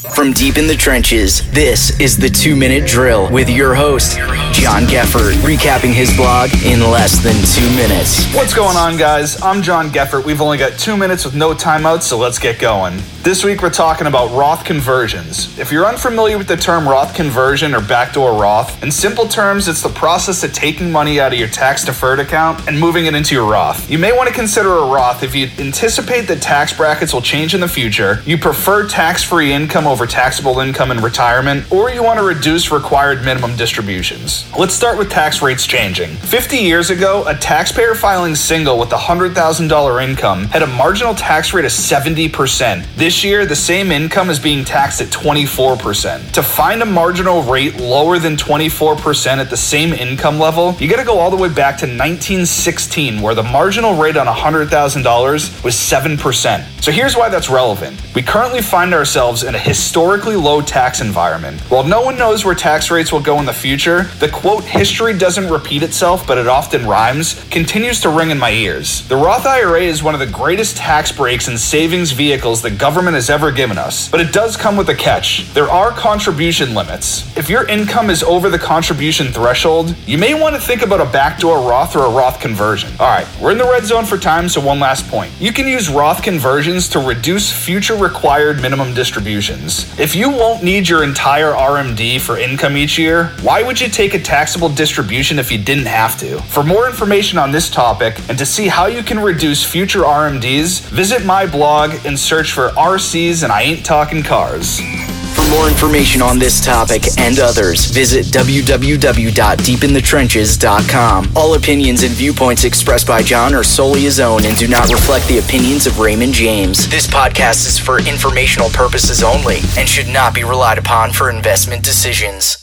From deep in the trenches, this is the two minute drill with your host, John Geffert, recapping his blog in less than two minutes. What's going on, guys? I'm John Geffert. We've only got two minutes with no timeouts, so let's get going. This week, we're talking about Roth conversions. If you're unfamiliar with the term Roth conversion or backdoor Roth, in simple terms, it's the process of taking money out of your tax deferred account and moving it into your Roth. You may want to consider a Roth if you anticipate that tax brackets will change in the future, you prefer tax free income over taxable income in retirement, or you want to reduce required minimum distributions. Let's start with tax rates changing. 50 years ago, a taxpayer filing single with a $100,000 income had a marginal tax rate of 70%. This year, the same income is being taxed at 24%. To find a marginal rate lower than 24% at the same income level, you gotta go all the way back to 1916, where the marginal rate on $100,000 was 7%. So here's why that's relevant. We currently find ourselves in a historically low tax environment. While no one knows where tax rates will go in the future, the quote, history doesn't repeat itself, but it often rhymes, continues to ring in my ears. The Roth IRA is one of the greatest tax breaks and savings vehicles the government has ever given us, but it does come with a catch. There are contribution limits. If your income is over the contribution threshold, you may want to think about a backdoor Roth or a Roth conversion. All right, we're in the red zone for time, so one last point. You can use Roth conversions to reduce future required minimum distributions. If you won't need your entire RMD for income each year, why would you take a taxable distribution if you didn't have to? For more information on this topic and to see how you can reduce future RMDs, visit my blog and search for RCs and I Ain't Talking Cars. For more information on this topic and others, visit www.deepinthetrenches.com. All opinions and viewpoints expressed by John are solely his own and do not reflect the opinions of Raymond James. This podcast is for informational purposes only and should not be relied upon for investment decisions.